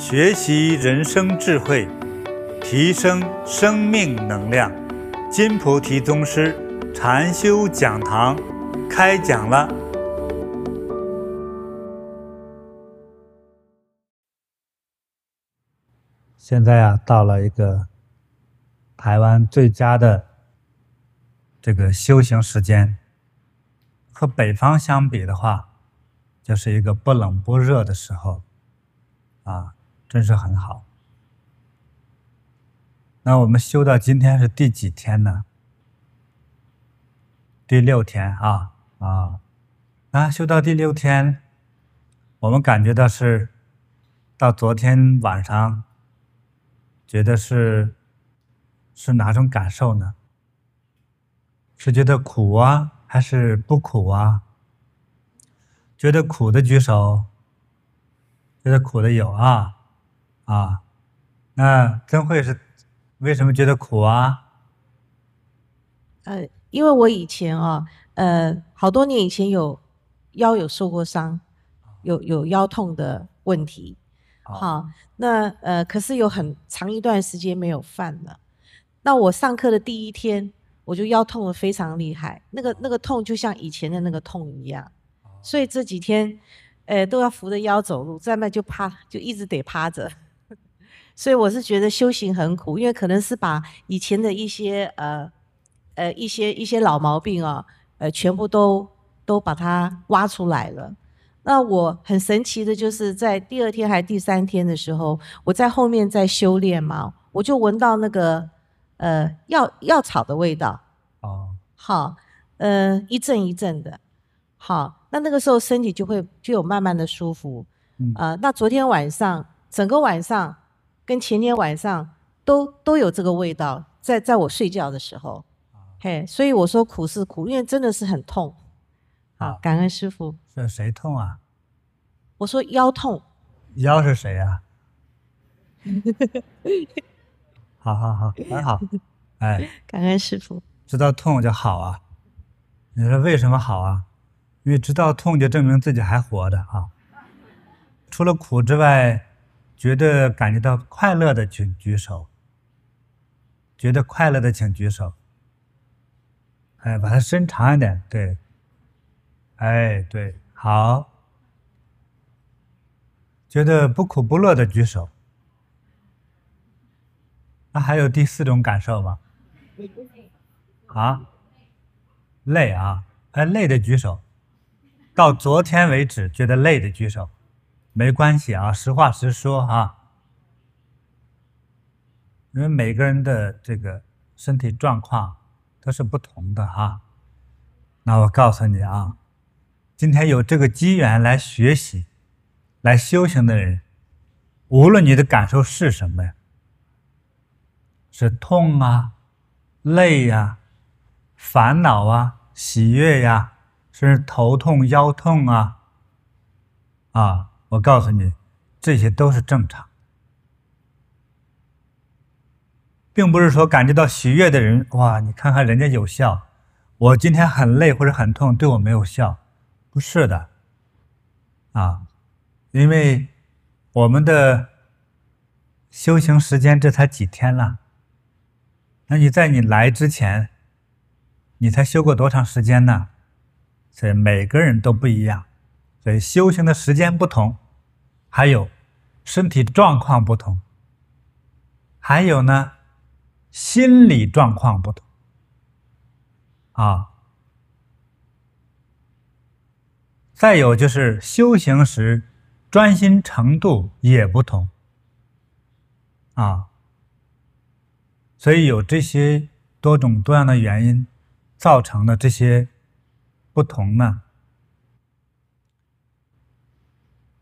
学习人生智慧，提升生命能量。金菩提宗师禅修讲堂开讲了。现在啊，到了一个台湾最佳的这个修行时间，和北方相比的话，就是一个不冷不热的时候，啊，真是很好。那我们修到今天是第几天呢？第六天啊啊！那修到第六天，我们感觉到是到昨天晚上，觉得是是哪种感受呢？是觉得苦啊，还是不苦啊？觉得苦的举手，觉得苦的有啊啊。那真慧是为什么觉得苦啊？呃，因为我以前啊，呃，好多年以前有腰有受过伤，有有腰痛的问题。好，那呃，可是有很长一段时间没有犯了。那我上课的第一天，我就腰痛的非常厉害，那个那个痛就像以前的那个痛一样。所以这几天，呃，都要扶着腰走路，再不就趴，就一直得趴着。所以我是觉得修行很苦，因为可能是把以前的一些呃呃一些一些老毛病啊，呃，全部都都把它挖出来了。那我很神奇的就是在第二天还是第三天的时候，我在后面在修炼嘛，我就闻到那个呃药药草的味道。哦，好，呃，一阵一阵的，好。那那个时候身体就会就有慢慢的舒服，嗯，呃，那昨天晚上整个晚上跟前天晚上都都有这个味道，在在我睡觉的时候，嘿，所以我说苦是苦，因为真的是很痛，好，感恩师傅。这谁痛啊？我说腰痛。腰是谁啊？好好好，很好，哎，感恩师傅。知道痛就好啊，你说为什么好啊？因为知道痛，就证明自己还活着啊！除了苦之外，觉得感觉到快乐的请举手。觉得快乐的请举手。哎，把它伸长一点，对。哎，对，好。觉得不苦不乐的举手。那还有第四种感受吗？啊？累啊！哎，累的举手。到昨天为止觉得累的举手，没关系啊，实话实说啊。因为每个人的这个身体状况都是不同的啊。那我告诉你啊，今天有这个机缘来学习、来修行的人，无论你的感受是什么呀，是痛啊、累呀、烦恼啊、喜悦呀。是头痛、腰痛啊，啊！我告诉你，这些都是正常，并不是说感觉到喜悦的人，哇，你看看人家有效，我今天很累或者很痛，对我没有效，不是的，啊，因为我们的修行时间这才几天了，那你在你来之前，你才修过多长时间呢？所以每个人都不一样，所以修行的时间不同，还有身体状况不同，还有呢，心理状况不同，啊，再有就是修行时专心程度也不同，啊，所以有这些多种多样的原因造成的这些。不同呢，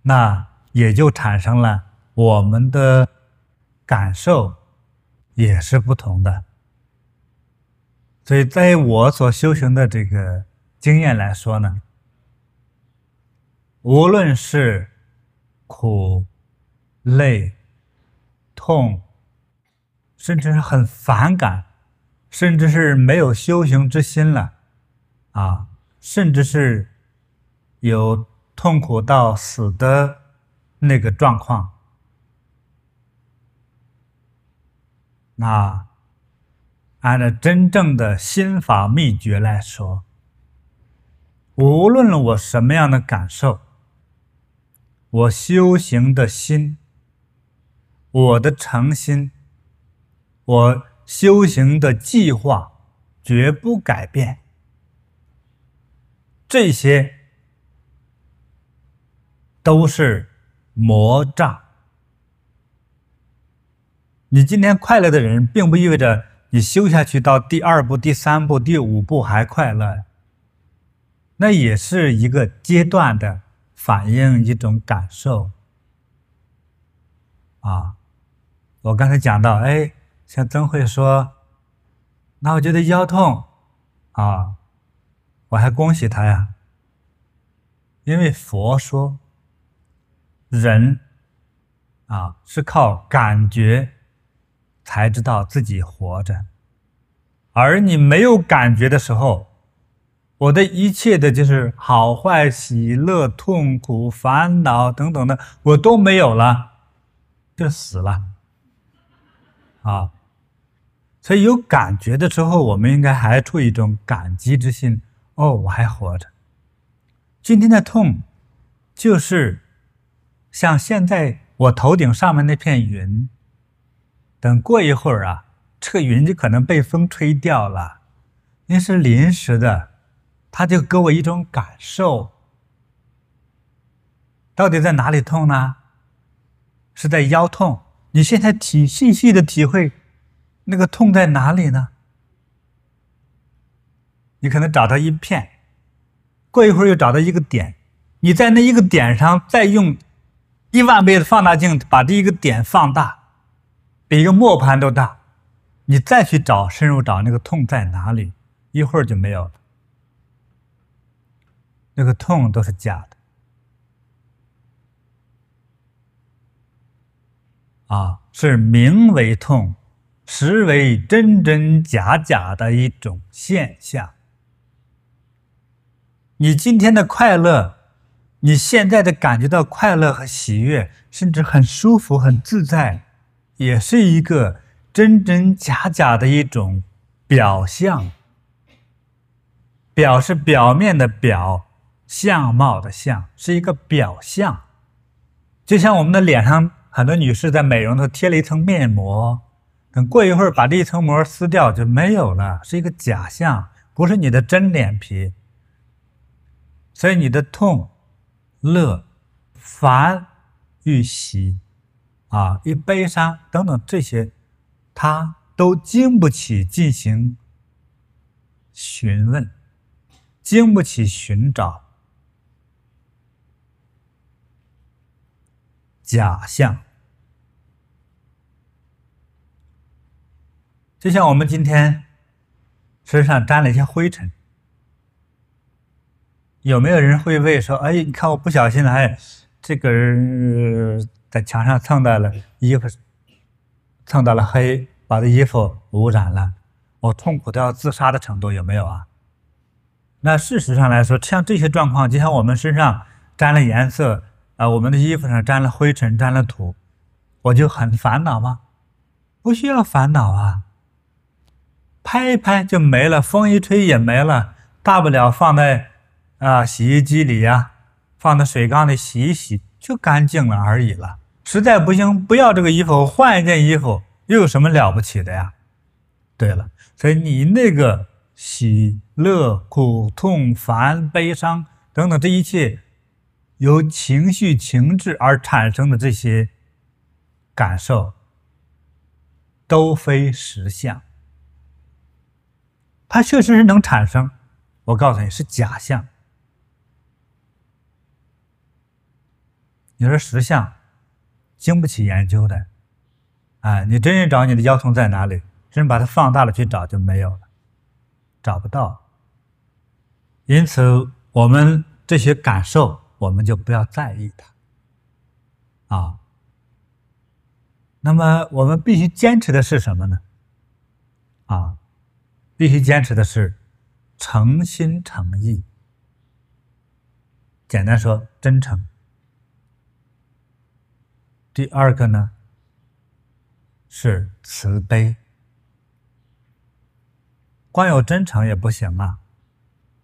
那也就产生了我们的感受也是不同的。所以，在我所修行的这个经验来说呢，无论是苦、累、痛，甚至是很反感，甚至是没有修行之心了，啊。甚至是有痛苦到死的那个状况，那按照真正的心法秘诀来说，无论我什么样的感受，我修行的心，我的诚心，我修行的计划，绝不改变。这些都是魔障。你今天快乐的人，并不意味着你修下去到第二步、第三步、第五步还快乐。那也是一个阶段的反应，一种感受。啊，我刚才讲到，哎，像曾慧说，那我觉得腰痛，啊，我还恭喜他呀，因为佛说，人，啊，是靠感觉。才知道自己活着，而你没有感觉的时候，我的一切的就是好坏、喜乐、痛苦、烦恼等等的，我都没有了，就死了。啊，所以有感觉的时候，我们应该还出一种感激之心。哦，我还活着。今天的痛，就是像现在我头顶上面那片云。等过一会儿啊，这个云就可能被风吹掉了，那是临时的，它就给我一种感受。到底在哪里痛呢？是在腰痛。你现在体细细的体会，那个痛在哪里呢？你可能找到一片，过一会儿又找到一个点，你在那一个点上再用一万倍的放大镜把这一个点放大。比一个磨盘都大，你再去找，深入找那个痛在哪里，一会儿就没有了。那个痛都是假的，啊，是名为痛，实为真真假假的一种现象。你今天的快乐，你现在的感觉到快乐和喜悦，甚至很舒服、很自在。也是一个真真假假的一种表象，表是表面的表，相貌的相，是一个表象。就像我们的脸上，很多女士在美容的贴了一层面膜，等过一会儿把这一层膜撕掉就没有了，是一个假象，不是你的真脸皮。所以你的痛、乐、烦与喜。啊，与悲伤等等这些，他都经不起进行询问，经不起寻找，假象。就像我们今天身上沾了一些灰尘，有没有人会问说：“哎，你看我不小心了，哎，这个人。”在墙上蹭到了衣服，蹭到了黑，把这衣服污染了，我痛苦到要自杀的程度有没有啊？那事实上来说，像这些状况，就像我们身上沾了颜色啊，我们的衣服上沾了灰尘、沾了土，我就很烦恼吗？不需要烦恼啊，拍一拍就没了，风一吹也没了，大不了放在啊洗衣机里呀，放到水缸里洗一洗。就干净了而已了。实在不行，不要这个衣服，换一件衣服，又有什么了不起的呀？对了，所以你那个喜、乐、苦、痛、烦、悲伤等等这一切，由情绪、情志而产生的这些感受，都非实相。它确实是能产生，我告诉你是假象。你说实相经不起研究的，啊，你真正找你的腰痛在哪里，真把它放大了去找就没有了，找不到。因此，我们这些感受，我们就不要在意它，啊。那么，我们必须坚持的是什么呢？啊，必须坚持的是诚心诚意。简单说，真诚。第二个呢，是慈悲。光有真诚也不行啊！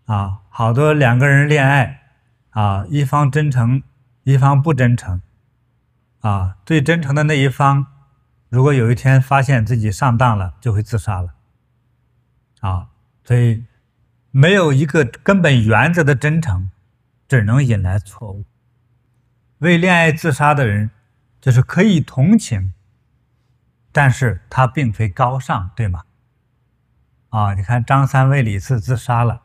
啊，好多两个人恋爱，啊，一方真诚，一方不真诚，啊，最真诚的那一方，如果有一天发现自己上当了，就会自杀了。啊，所以没有一个根本原则的真诚，只能引来错误。为恋爱自杀的人，就是可以同情，但是他并非高尚，对吗？啊，你看张三为李四自杀了，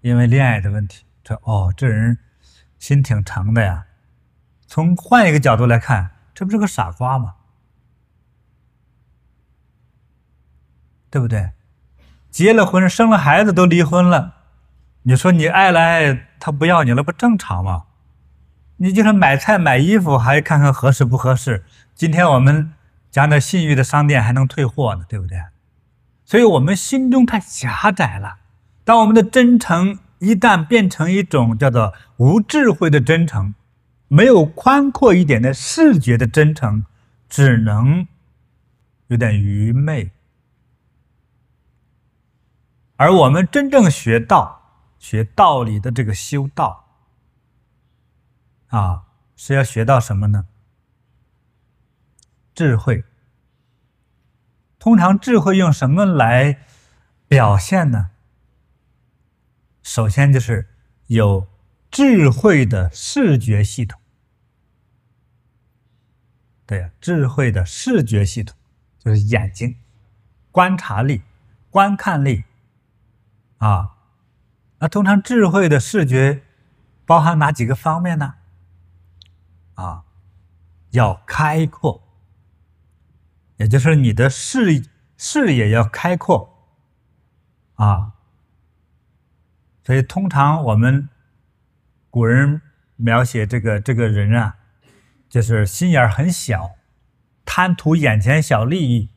因为恋爱的问题。这哦，这人心挺诚的呀。从换一个角度来看，这不是个傻瓜吗？对不对？结了婚，生了孩子都离婚了，你说你爱了爱，他不要你了，不正常吗？你就是买菜买衣服，还看看合适不合适。今天我们讲的信誉的商店还能退货呢，对不对？所以我们心中太狭窄了。当我们的真诚一旦变成一种叫做无智慧的真诚，没有宽阔一点的视觉的真诚，只能有点愚昧。而我们真正学道、学道理的这个修道，啊，是要学到什么呢？智慧。通常智慧用什么来表现呢？首先就是有智慧的视觉系统。对呀，智慧的视觉系统就是眼睛、观察力、观看力。啊，那通常智慧的视觉包含哪几个方面呢？啊，要开阔，也就是你的视视野要开阔啊。所以通常我们古人描写这个这个人啊，就是心眼很小，贪图眼前小利益。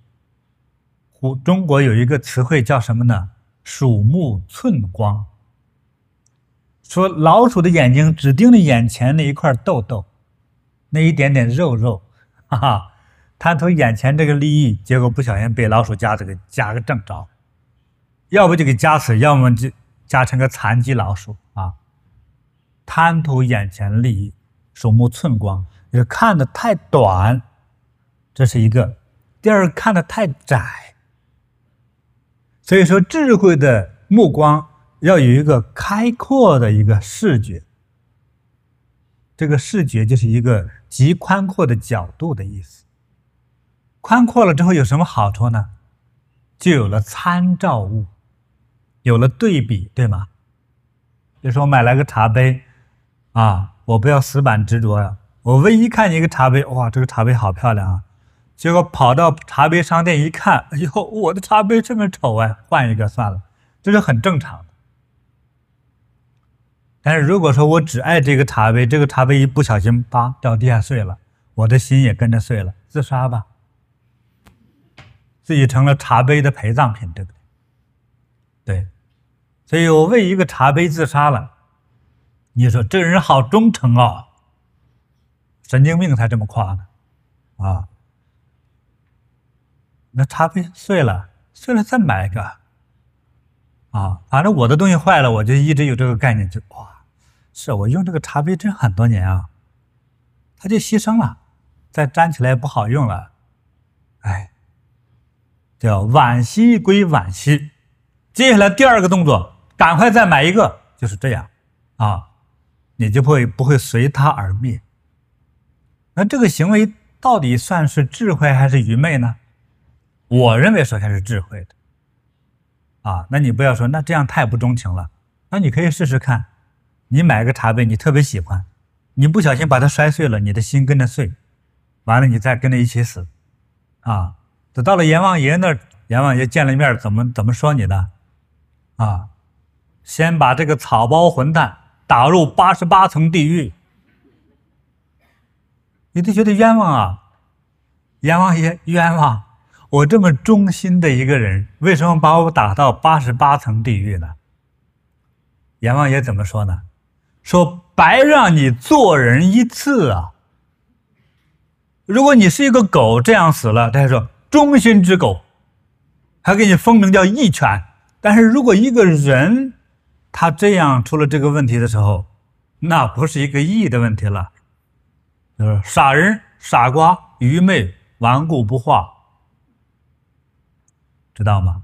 古中国有一个词汇叫什么呢？鼠目寸光，说老鼠的眼睛只盯着眼前那一块痘痘，那一点点肉肉，哈哈，贪图眼前这个利益，结果不小心被老鼠夹子给夹个正着，要不就给夹死，要么就夹成个残疾老鼠啊！贪图眼前利益，鼠目寸光，就是看得太短，这是一个；第二，看得太窄。所以说，智慧的目光要有一个开阔的一个视觉。这个视觉就是一个极宽阔的角度的意思。宽阔了之后有什么好处呢？就有了参照物，有了对比，对吗？比如说我买来个茶杯，啊，我不要死板执着呀。我唯一看见一个茶杯，哇，这个茶杯好漂亮啊。结果跑到茶杯商店一看，哎呦，我的茶杯这么丑啊，换一个算了，这是很正常。但是如果说我只爱这个茶杯，这个茶杯一不小心啪掉地下碎了，我的心也跟着碎了，自杀吧，自己成了茶杯的陪葬品，对不对？对，所以我为一个茶杯自杀了，你说这人好忠诚啊，神经病才这么夸呢，啊。那茶杯碎了，碎了再买一个，啊，反正我的东西坏了，我就一直有这个概念，就哇，是我用这个茶杯真很多年啊，它就牺牲了，再粘起来不好用了，哎，叫惋惜归惋惜，接下来第二个动作，赶快再买一个，就是这样，啊，你就会不会随它而灭。那这个行为到底算是智慧还是愚昧呢？我认为首先是智慧的，啊，那你不要说那这样太不钟情了，那你可以试试看，你买个茶杯，你特别喜欢，你不小心把它摔碎了，你的心跟着碎，完了你再跟着一起死，啊，等到了阎王爷那儿，阎王爷见了面怎么怎么说你的？啊，先把这个草包混蛋打入八十八层地狱，你都觉得冤枉啊，阎王爷冤枉。我这么忠心的一个人，为什么把我打到八十八层地狱呢？阎王爷怎么说呢？说白让你做人一次啊！如果你是一个狗这样死了，他还说忠心之狗，还给你封名叫义犬，但是如果一个人他这样出了这个问题的时候，那不是一个义的问题了，就是傻人、傻瓜、愚昧、顽固不化，知道吗？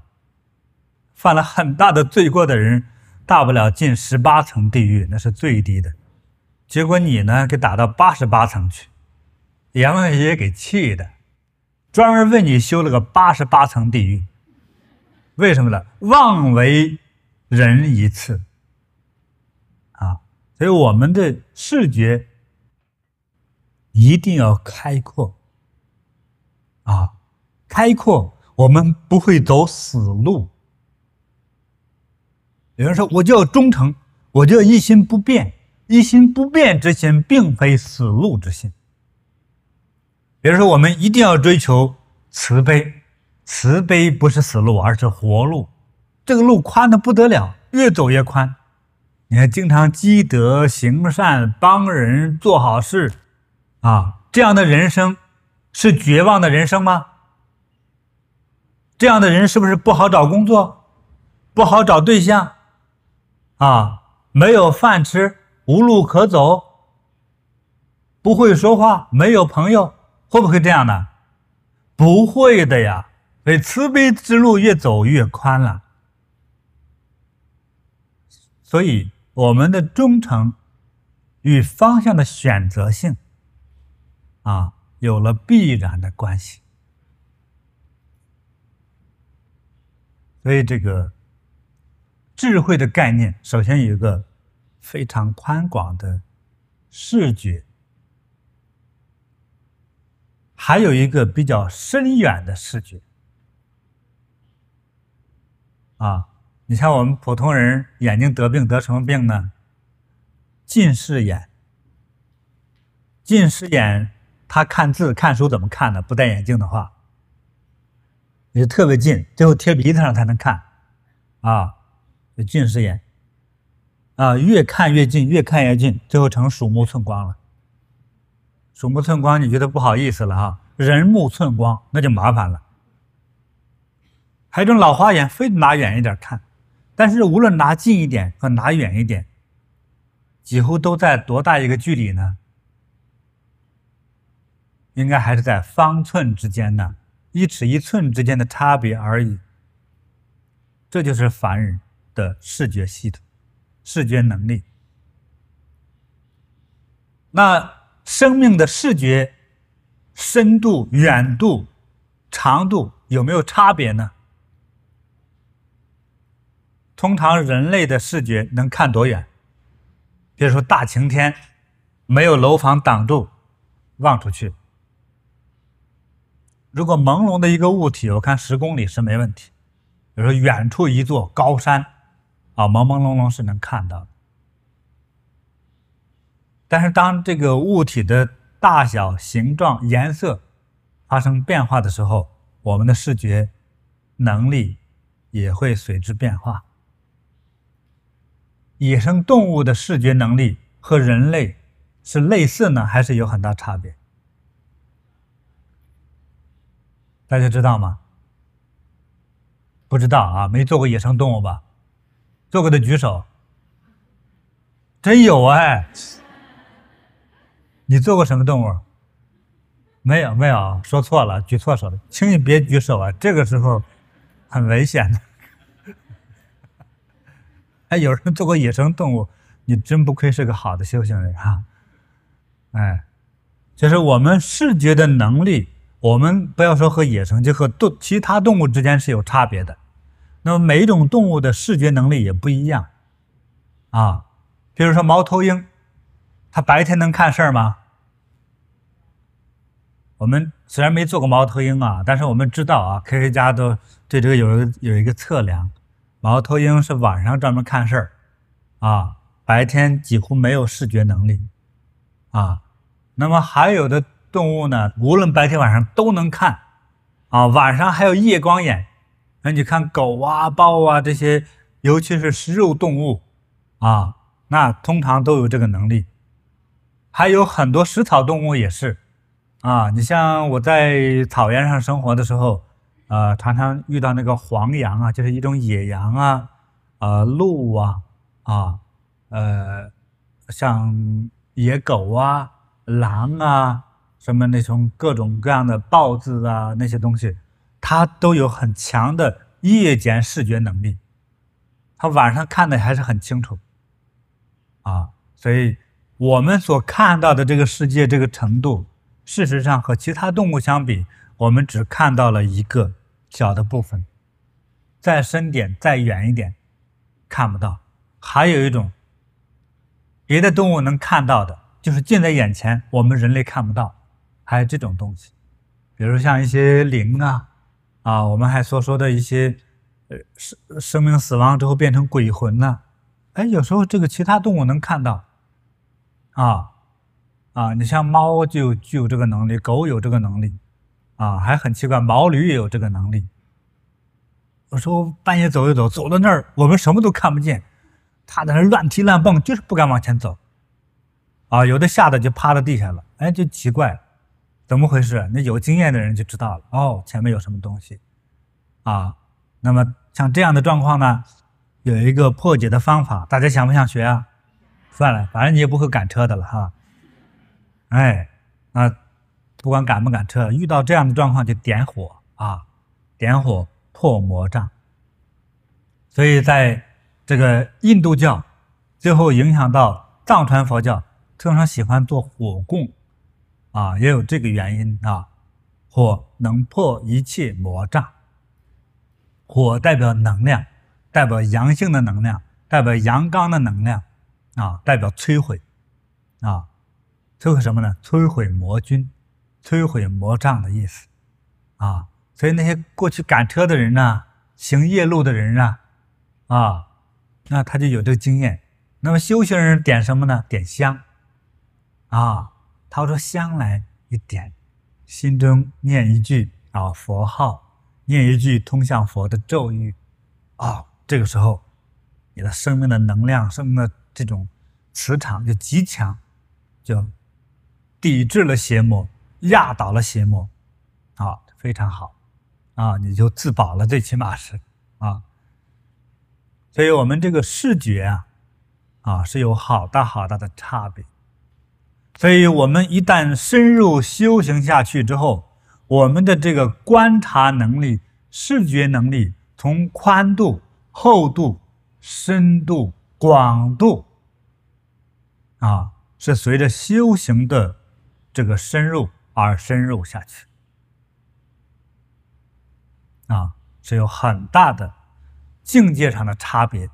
犯了很大的罪过的人，大不了进十八层地狱，那是最低的。结果你呢，给打到八十八层去，阎王爷给气的，专门为你修了个八十八层地狱。为什么呢？妄为人一次啊！所以我们的视觉一定要开阔啊，开阔，我们不会走死路。有人说，我就要忠诚，我就要一心不变。一心不变之心，并非死路之心。比如说，我们一定要追求慈悲，慈悲不是死路，而是活路。这个路宽的不得了，越走越宽。你看，经常积德行善、帮人做好事，啊，这样的人生是绝望的人生吗？这样的人是不是不好找工作，不好找对象？啊，没有饭吃。无路可走，不会说话，没有朋友，会不会这样呢？不会的呀，所以慈悲之路越走越宽了。所以我们的忠诚与方向的选择性啊，有了必然的关系。所以这个智慧的概念，首先有一个。非常宽广的视觉，还有一个比较深远的视觉。啊，你像我们普通人眼睛得病得什么病呢？近视眼。近视眼，他看字看书怎么看呢？不戴眼镜的话，也特别近，最后贴鼻子上才能看。啊，近视眼。啊，越看越近，越看越近，最后成鼠目寸光了。鼠目寸光，你觉得不好意思了哈？人目寸光，那就麻烦了。还有一种老花眼，非得拿远一点看，但是无论拿近一点和拿远一点，几乎都在多大一个距离呢？应该还是在方寸之间呢，一尺一寸之间的差别而已。这就是凡人的视觉系统。视觉能力，那生命的视觉深度、远度、长度有没有差别呢？通常人类的视觉能看多远？比如说大晴天，没有楼房挡住，望出去，如果朦胧的一个物体，我看十公里是没问题。比如说远处一座高山。啊，朦朦胧胧是能看到的，但是当这个物体的大小、形状、颜色发生变化的时候，我们的视觉能力也会随之变化。野生动物的视觉能力和人类是类似呢，还是有很大差别？大家知道吗？不知道啊，没做过野生动物吧？做过的举手，真有哎！你做过什么动物？没有，没有，说错了，举错手了，请你别举手啊！这个时候很危险的。哎，有人做过野生动物，你真不愧是个好的修行人哈！哎，就是我们视觉的能力，我们不要说和野生，就和动其他动物之间是有差别的。那么每一种动物的视觉能力也不一样，啊，比如说猫头鹰，它白天能看事儿吗？我们虽然没做过猫头鹰啊，但是我们知道啊，科学家都对这个有有一个测量，猫头鹰是晚上专门看事儿，啊，白天几乎没有视觉能力，啊，那么还有的动物呢，无论白天晚上都能看，啊，晚上还有夜光眼。那你看狗啊、豹啊这些，尤其是食肉动物，啊，那通常都有这个能力。还有很多食草动物也是，啊，你像我在草原上生活的时候，呃，常常遇到那个黄羊啊，就是一种野羊啊，呃，鹿啊，啊，呃，像野狗啊、狼啊，什么那种各种各样的豹子啊，那些东西，它都有很强的夜间视觉能力，它晚上看的还是很清楚，啊，所以我们所看到的这个世界这个程度，事实上和其他动物相比，我们只看到了一个。小的部分，再深点、再远一点，看不到。还有一种，别的动物能看到的，就是近在眼前，我们人类看不到。还有这种东西，比如像一些灵啊，啊，我们还所说的一些，呃，生生命死亡之后变成鬼魂呐，哎，有时候这个其他动物能看到，啊，啊，你像猫就具有这个能力，狗有这个能力。啊，还很奇怪，毛驴也有这个能力。有时候半夜走一走，走到那儿，我们什么都看不见，它在那乱踢乱蹦，就是不敢往前走。啊，有的吓得就趴在地下了，哎，就奇怪了，怎么回事？那有经验的人就知道了，哦，前面有什么东西。啊，那么像这样的状况呢，有一个破解的方法，大家想不想学啊？算了，反正你也不会赶车的了哈。哎，那。不管赶不赶车，遇到这样的状况就点火啊，点火破魔障。所以在这个印度教，最后影响到藏传佛教，通常喜欢做火供啊，也有这个原因啊。火能破一切魔障，火代表能量，代表阳性的能量，代表阳刚的能量啊，代表摧毁啊，摧毁什么呢？摧毁魔君。摧毁魔障的意思，啊，所以那些过去赶车的人呢，行夜路的人啊，啊，那他就有这个经验。那么修行人点什么呢？点香，啊，掏出香来一点，心中念一句啊佛号，念一句通向佛的咒语，啊，这个时候，你的生命的能量、生命的这种磁场就极强，就抵制了邪魔。压倒了邪魔，啊，非常好，啊，你就自保了，最起码是啊。所以，我们这个视觉啊，啊，是有好大好大的差别。所以我们一旦深入修行下去之后，我们的这个观察能力、视觉能力，从宽度、厚度、深度、广度，啊，是随着修行的这个深入。而深入下去，啊，是有很大的境界上的差别，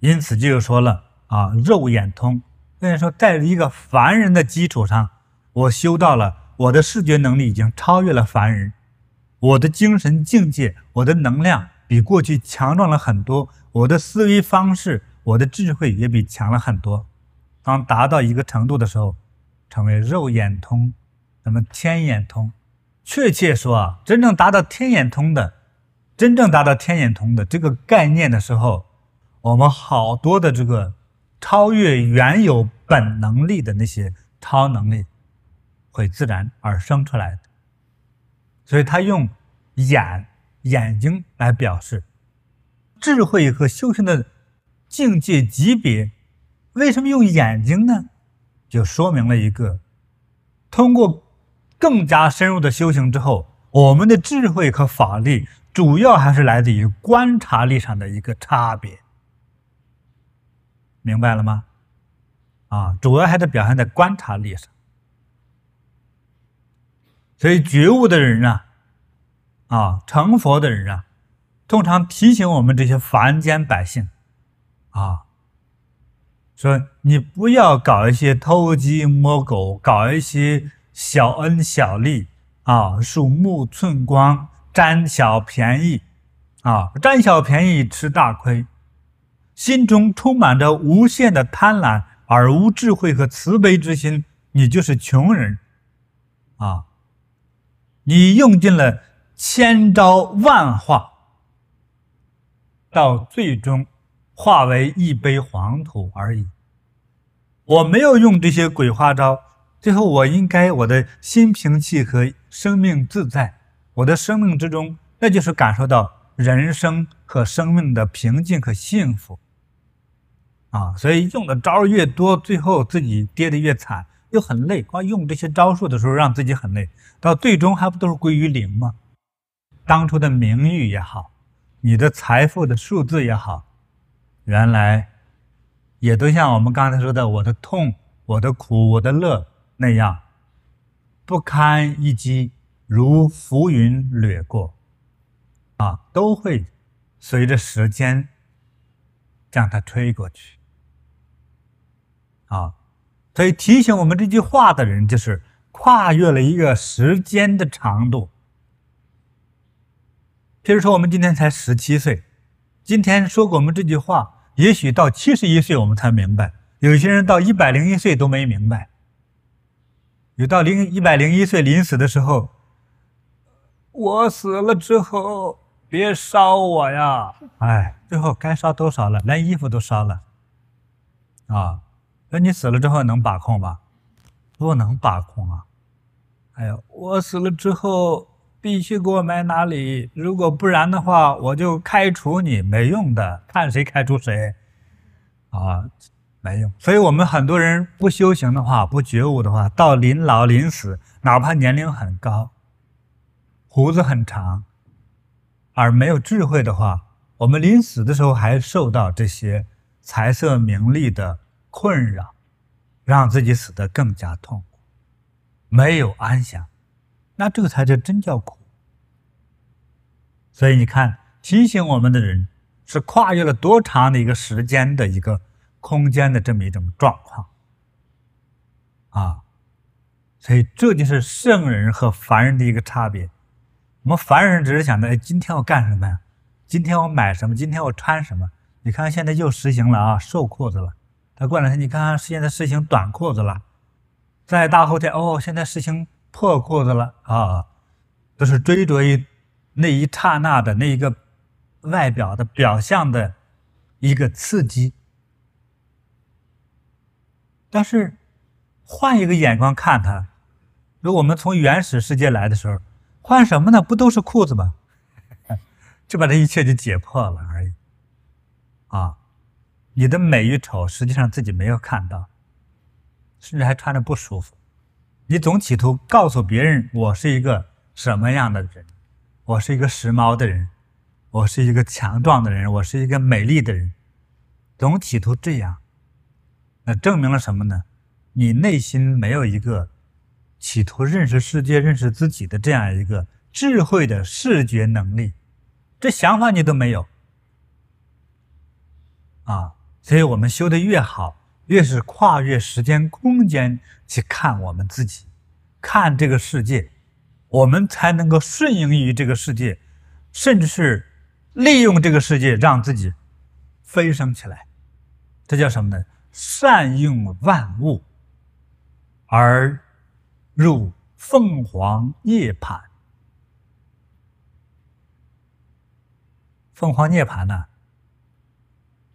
因此就说了啊，肉眼通。所以说，在一个凡人的基础上，我修到了我的视觉能力已经超越了凡人，我的精神境界，我的能量比过去强壮了很多，我的思维方式，我的智慧也比强了很多。当达到一个程度的时候，成为肉眼通。那么天眼通，确切说啊，真正达到天眼通的，真正达到天眼通的这个概念的时候，我们好多的这个超越原有本能力的那些超能力，会自然而生出来的。所以他用眼眼睛来表示智慧和修行的境界级别。为什么用眼睛呢？就说明了一个通过。更加深入的修行之后，我们的智慧和法力主要还是来自于观察力上的一个差别，明白了吗？啊，主要还是表现在观察力上。所以觉悟的人啊，啊，成佛的人啊，通常提醒我们这些凡间百姓，啊，说你不要搞一些偷鸡摸狗，搞一些。小恩小利啊，鼠目寸光，占小便宜啊，占小便宜吃大亏，心中充满着无限的贪婪而无智慧和慈悲之心，你就是穷人啊！你用尽了千招万化，到最终化为一杯黄土而已。我没有用这些鬼花招。最后，我应该我的心平气和，生命自在。我的生命之中，那就是感受到人生和生命的平静和幸福。啊，所以用的招越多，最后自己跌得越惨，又很累。光用这些招数的时候，让自己很累，到最终还不都是归于零吗？当初的名誉也好，你的财富的数字也好，原来也都像我们刚才说的，我的痛、我的苦、我的乐那样，不堪一击，如浮云掠过，啊，都会随着时间将它吹过去。啊，所以提醒我们这句话的人，就是跨越了一个时间的长度。譬如说，我们今天才十七岁，今天说过我们这句话，也许到七十一岁我们才明白；有些人到一百零一岁都没明白。有到零一百零一岁临死的时候，我死了之后别烧我呀！哎，最后该烧都烧了，连衣服都烧了，啊。那你死了之后能把控吧？不能把控啊！哎呀，我死了之后必须给我埋哪里？如果不然的话，我就开除你，没用的，看谁开除谁啊，没用。所以我们很多人不修行的话，不觉悟的话，到临老临死，哪怕年龄很高，胡子很长，而没有智慧的话，我们临死的时候还受到这些财色名利的。困扰，让自己死得更加痛苦，没有安详，那这个才叫真叫苦。所以你看，提醒我们的人是跨越了多长的一个时间的一个空间的这么一种状况啊！所以这就是圣人和凡人的一个差别。我们凡人只是想着，哎，今天我干什么呀？今天我买什么？今天我穿什么？你看现在又实行了啊，瘦裤子了。他过两天，你看看现在实行短裤子了，再大后天哦，现在实行破裤子了啊，都是追逐于那一刹那的那一个外表的表象的一个刺激。但是换一个眼光看它，如果我们从原始世界来的时候，换什么呢？不都是裤子吗？就把这一切就解破了而已，啊。你的美与丑，实际上自己没有看到，甚至还穿着不舒服。你总企图告诉别人我是一个什么样的人，我是一个时髦的人，我是一个强壮的人，我是一个美丽的人，总企图这样。那证明了什么呢？你内心没有一个企图认识世界、认识自己的这样一个智慧的视觉能力，这想法你都没有啊。所以我们修得越好，越是跨越时间空间去看我们自己，看这个世界，我们才能够顺应于这个世界，甚至是利用这个世界让自己飞升起来。这叫什么呢？善用万物而入凤凰涅槃。凤凰涅槃呢？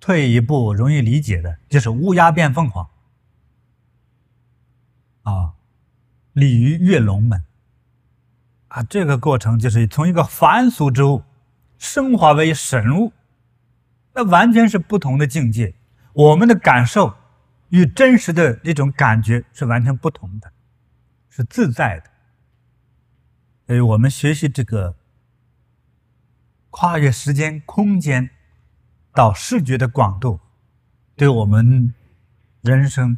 退一步容易理解的，就是乌鸦变凤凰，啊，鲤鱼跃龙门，啊，这个过程就是从一个凡俗之物升华为神物，那完全是不同的境界。我们的感受与真实的这种感觉是完全不同的，是自在的。所以我们学习这个跨越时间空间。到视觉的广度，对我们人生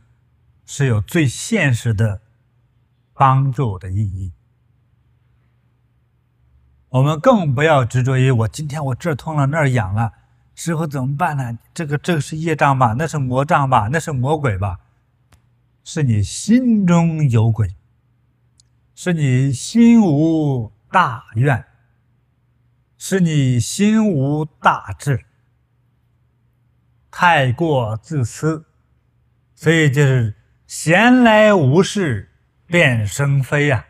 是有最现实的帮助的意义。我们更不要执着于我今天我这痛了那痒了，师父怎么办呢？这个这个是业障吧？那是魔障吧？那是魔鬼吧？是你心中有鬼，是你心无大愿，是你心无大志。太过自私，所以就是闲来无事便生非呀！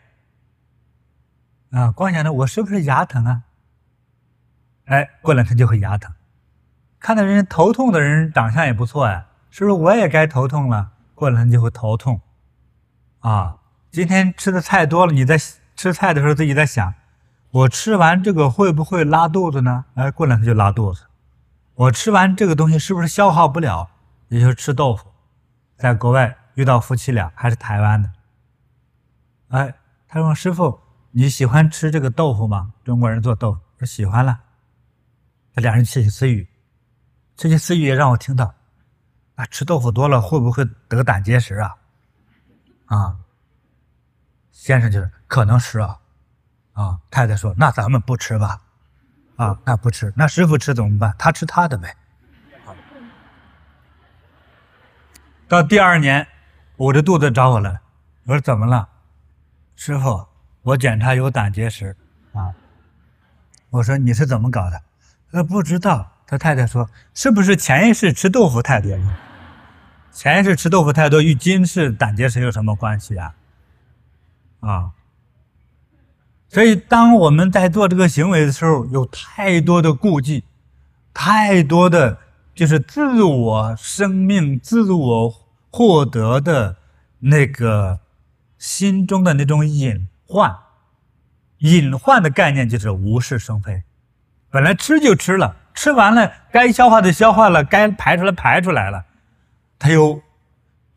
啊，光想着我是不是牙疼啊？哎，过两天就会牙疼。看到人头痛的人长相也不错呀，是不是我也该头痛了？过两天就会头痛。啊，今天吃的菜多了，你在吃菜的时候自己在想，我吃完这个会不会拉肚子呢？哎，过两天就拉肚子。我吃完这个东西是不是消化不了？也就是吃豆腐，在国外遇到夫妻俩，还是台湾的。哎，他说：“师傅，你喜欢吃这个豆腐吗？中国人做豆腐，说喜欢了。”这俩人窃窃私语，窃窃私语也让我听到。啊，吃豆腐多了会不会得胆结石啊？啊，先生就是可能是啊。啊，太太说：“那咱们不吃吧。”啊，那不吃，那师傅吃怎么办？他吃他的呗。到第二年，捂着肚子找我来，我说：“怎么了？”师傅，我检查有胆结石。啊，我说：“你是怎么搞的？”他说不知道。他太太说：“是不是前一世吃豆腐太多了？前一世吃豆腐太多，与今世胆结石有什么关系啊？”啊。所以，当我们在做这个行为的时候，有太多的顾忌，太多的就是自我生命、自我获得的那个心中的那种隐患。隐患的概念就是无事生非。本来吃就吃了，吃完了该消化的消化了，该排出来排出来了。他又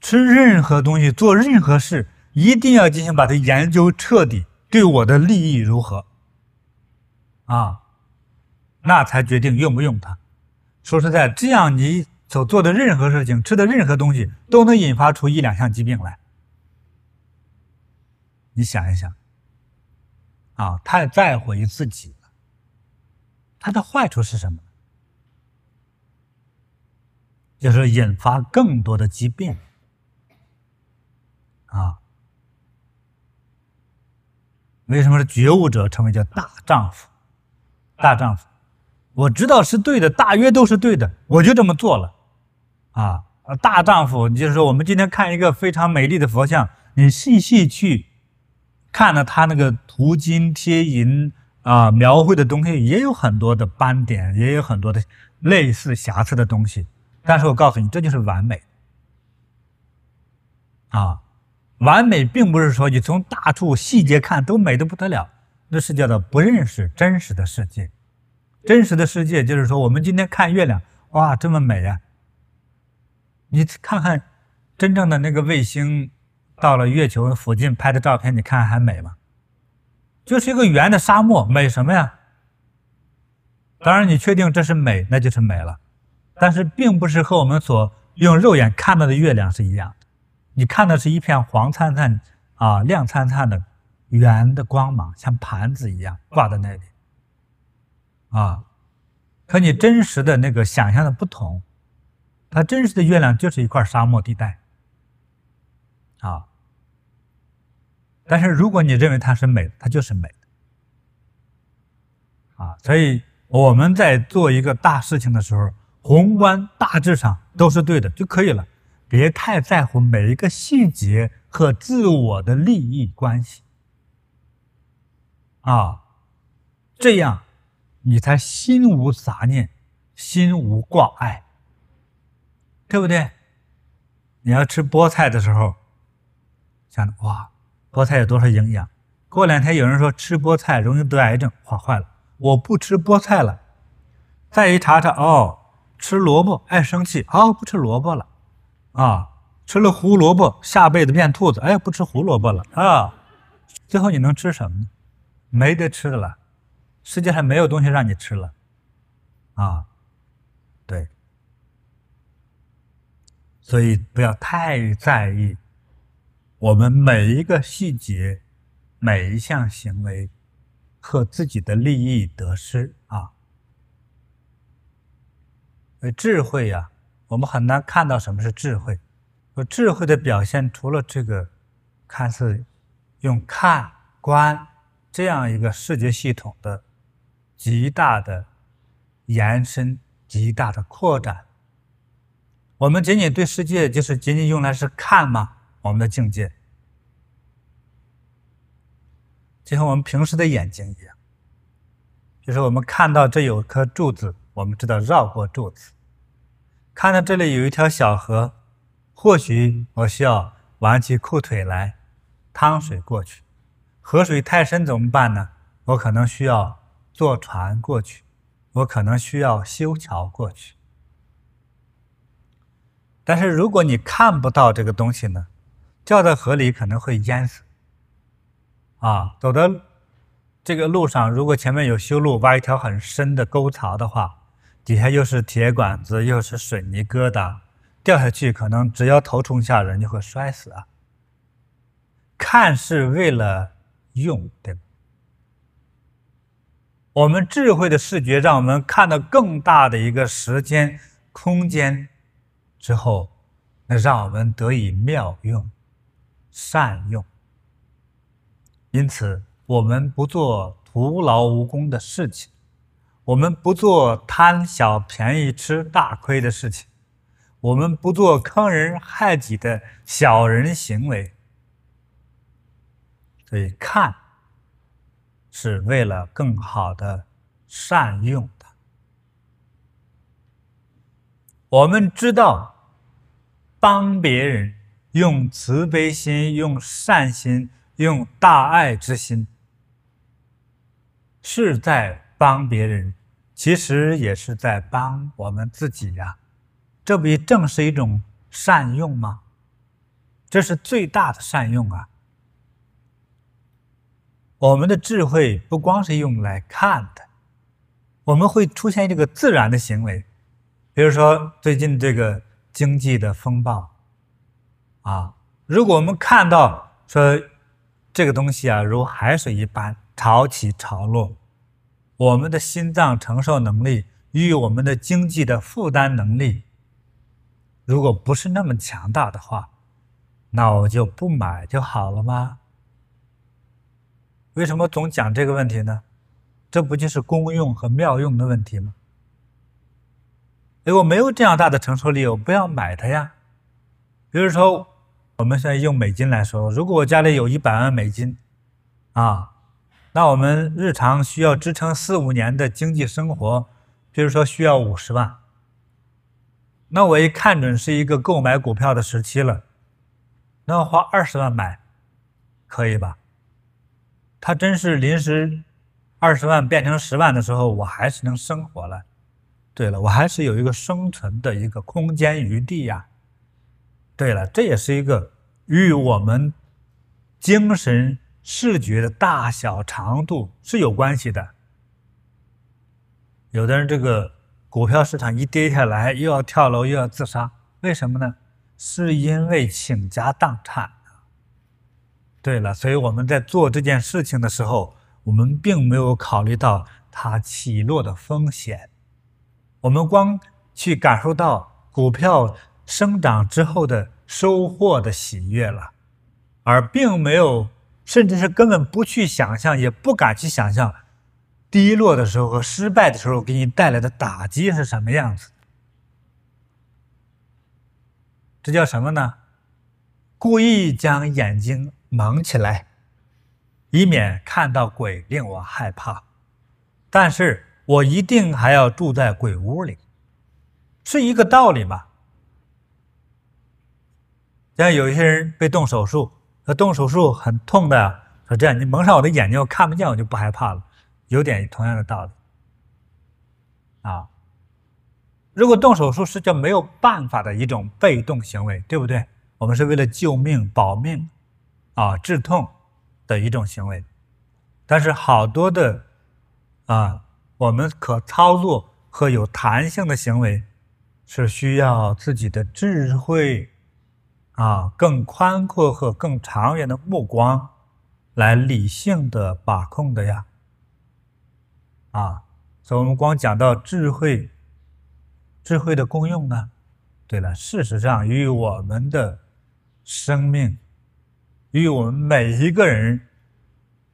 吃任何东西、做任何事，一定要进行把它研究彻底。对我的利益如何？啊，那才决定用不用它。说实在，这样你所做的任何事情，吃的任何东西，都能引发出一两项疾病来。你想一想，啊，太在乎于自己了。它的坏处是什么？就是引发更多的疾病。啊。为什么是觉悟者称为叫大丈夫？大丈夫，我知道是对的，大约都是对的，我就这么做了。啊，大丈夫，就是说，我们今天看一个非常美丽的佛像，你细细去看了他那个涂金贴银啊，描绘的东西也有很多的斑点，也有很多的类似瑕疵的东西。但是我告诉你，这就是完美。啊。完美并不是说你从大处细节看都美得不得了，那是叫做不认识真实的世界。真实的世界就是说，我们今天看月亮，哇，这么美呀！你看看真正的那个卫星到了月球附近拍的照片，你看还美吗？就是一个圆的沙漠，美什么呀？当然，你确定这是美，那就是美了，但是并不是和我们所用肉眼看到的月亮是一样的。你看的是一片黄灿灿啊，亮灿灿的圆的光芒，像盘子一样挂在那里啊。和你真实的那个想象的不同，它真实的月亮就是一块沙漠地带啊。但是如果你认为它是美的，它就是美的啊。所以我们在做一个大事情的时候，宏观大致上都是对的就可以了。别太在乎每一个细节和自我的利益关系啊，这样你才心无杂念，心无挂碍，对不对？你要吃菠菜的时候，想着哇，菠菜有多少营养？过两天有人说吃菠菜容易得癌症，哇，坏了，我不吃菠菜了。再一查查，哦，吃萝卜爱生气，哦，不吃萝卜了。啊，吃了胡萝卜，下辈子变兔子。哎，不吃胡萝卜了啊！最后你能吃什么呢？没得吃的了，世界上没有东西让你吃了。啊，对，所以不要太在意我们每一个细节、每一项行为和自己的利益得失啊。智慧呀。我们很难看到什么是智慧。而智慧的表现，除了这个看似用看观这样一个视觉系统的极大的延伸、极大的扩展，我们仅仅对世界就是仅仅用来是看吗？我们的境界就像我们平时的眼睛一样，就是我们看到这有颗柱子，我们知道绕过柱子。看到这里有一条小河，或许我需要挽起裤腿来趟水过去。河水太深怎么办呢？我可能需要坐船过去，我可能需要修桥过去。但是如果你看不到这个东西呢，掉在河里可能会淹死。啊，走的这个路上，如果前面有修路，挖一条很深的沟槽的话，底下又是铁管子，又是水泥疙瘩，掉下去可能只要头冲下，人就会摔死啊。看是为了用，对吧？我们智慧的视觉让我们看到更大的一个时间空间。之后，那让我们得以妙用、善用。因此，我们不做徒劳无功的事情，我们不做贪小便宜吃大亏的事情，我们不做坑人害己的小人行为。所以，看是为了更好的善用它。我们知道。帮别人，用慈悲心，用善心，用大爱之心，是在帮别人，其实也是在帮我们自己呀。这不也正是一种善用吗？这是最大的善用啊！我们的智慧不光是用来看的，我们会出现这个自然的行为，比如说最近这个。经济的风暴，啊，如果我们看到说这个东西啊，如海水一般潮起潮落，我们的心脏承受能力与我们的经济的负担能力，如果不是那么强大的话，那我就不买就好了吗？为什么总讲这个问题呢？这不就是功用和妙用的问题吗？如果没有这样大的承受力，我不要买它呀。比如说，我们现在用美金来说，如果我家里有一百万美金，啊，那我们日常需要支撑四五年的经济生活，比如说需要五十万，那我一看准是一个购买股票的时期了，那我花二十万买，可以吧？它真是临时二十万变成十万的时候，我还是能生活了。对了，我还是有一个生存的一个空间余地呀。对了，这也是一个与我们精神视觉的大小长度是有关系的。有的人这个股票市场一跌下来，又要跳楼，又要自杀，为什么呢？是因为倾家荡产。对了，所以我们在做这件事情的时候，我们并没有考虑到它起落的风险。我们光去感受到股票生长之后的收获的喜悦了，而并没有，甚至是根本不去想象，也不敢去想象，低落的时候和失败的时候给你带来的打击是什么样子。这叫什么呢？故意将眼睛蒙起来，以免看到鬼令我害怕。但是。我一定还要住在鬼屋里，是一个道理吧？像有一些人被动手术，他动手术很痛的，说这样你蒙上我的眼睛，我看不见，我就不害怕了，有点同样的道理啊。如果动手术是叫没有办法的一种被动行为，对不对？我们是为了救命、保命啊、治痛的一种行为，但是好多的啊。我们可操作和有弹性的行为，是需要自己的智慧，啊，更宽阔和更长远的目光，来理性的把控的呀，啊，所以我们光讲到智慧，智慧的功用呢，对了，事实上与我们的生命，与我们每一个人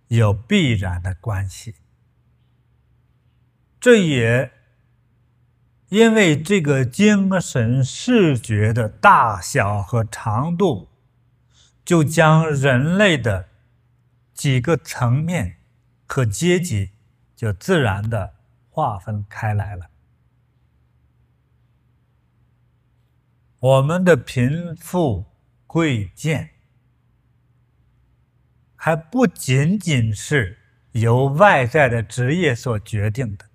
有必然的关系。这也因为这个精神视觉的大小和长度，就将人类的几个层面和阶级就自然的划分开来了。我们的贫富贵贱，还不仅仅是由外在的职业所决定的，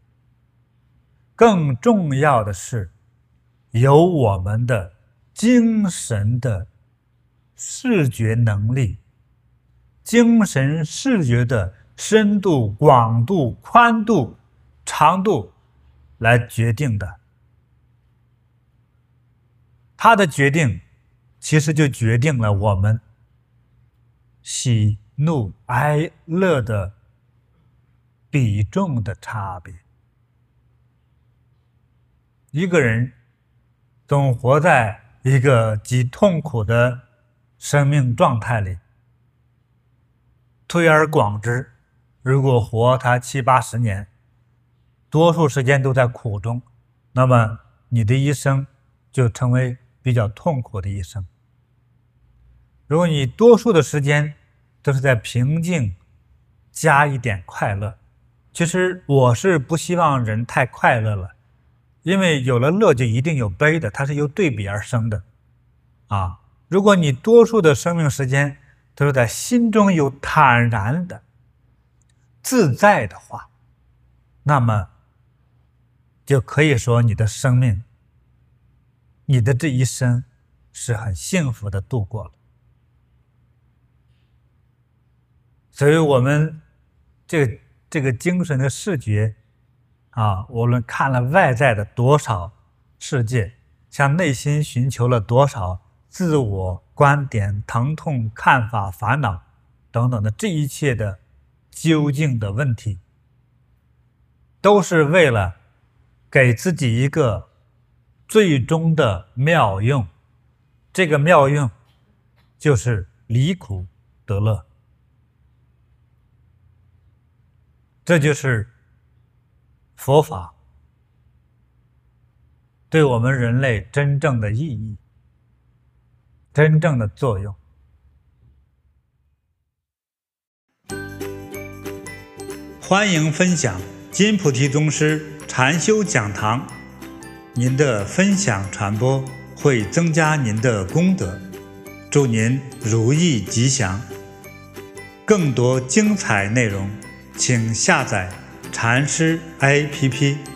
更重要的是由我们的精神的视觉能力、精神视觉的深度、广度、宽度、长度来决定的。它的决定，其实就决定了我们喜怒哀乐的。比重的差别。一个人总活在一个极痛苦的生命状态里。推而广之，如果活他七八十年，多数时间都在苦中，那么你的一生就成为比较痛苦的一生。如果你多数的时间都是在平静，加一点快乐。其实我是不希望人太快乐了，因为有了乐就一定有悲的，它是由对比而生的，啊！如果你多数的生命时间都是在心中有坦然的、自在的话，那么就可以说你的生命、你的这一生是很幸福的度过了。所以我们这个。这个精神的视觉，啊，无论看了外在的多少世界，向内心寻求了多少自我观点、疼痛、看法、烦恼等等的这一切的究竟的问题，都是为了给自己一个最终的妙用。这个妙用就是离苦得乐。这就是佛法对我们人类真正的意义、真正的作用。欢迎分享金菩提宗师禅修讲堂，您的分享传播会增加您的功德，祝您如意吉祥。更多精彩内容。请下载禅师 APP。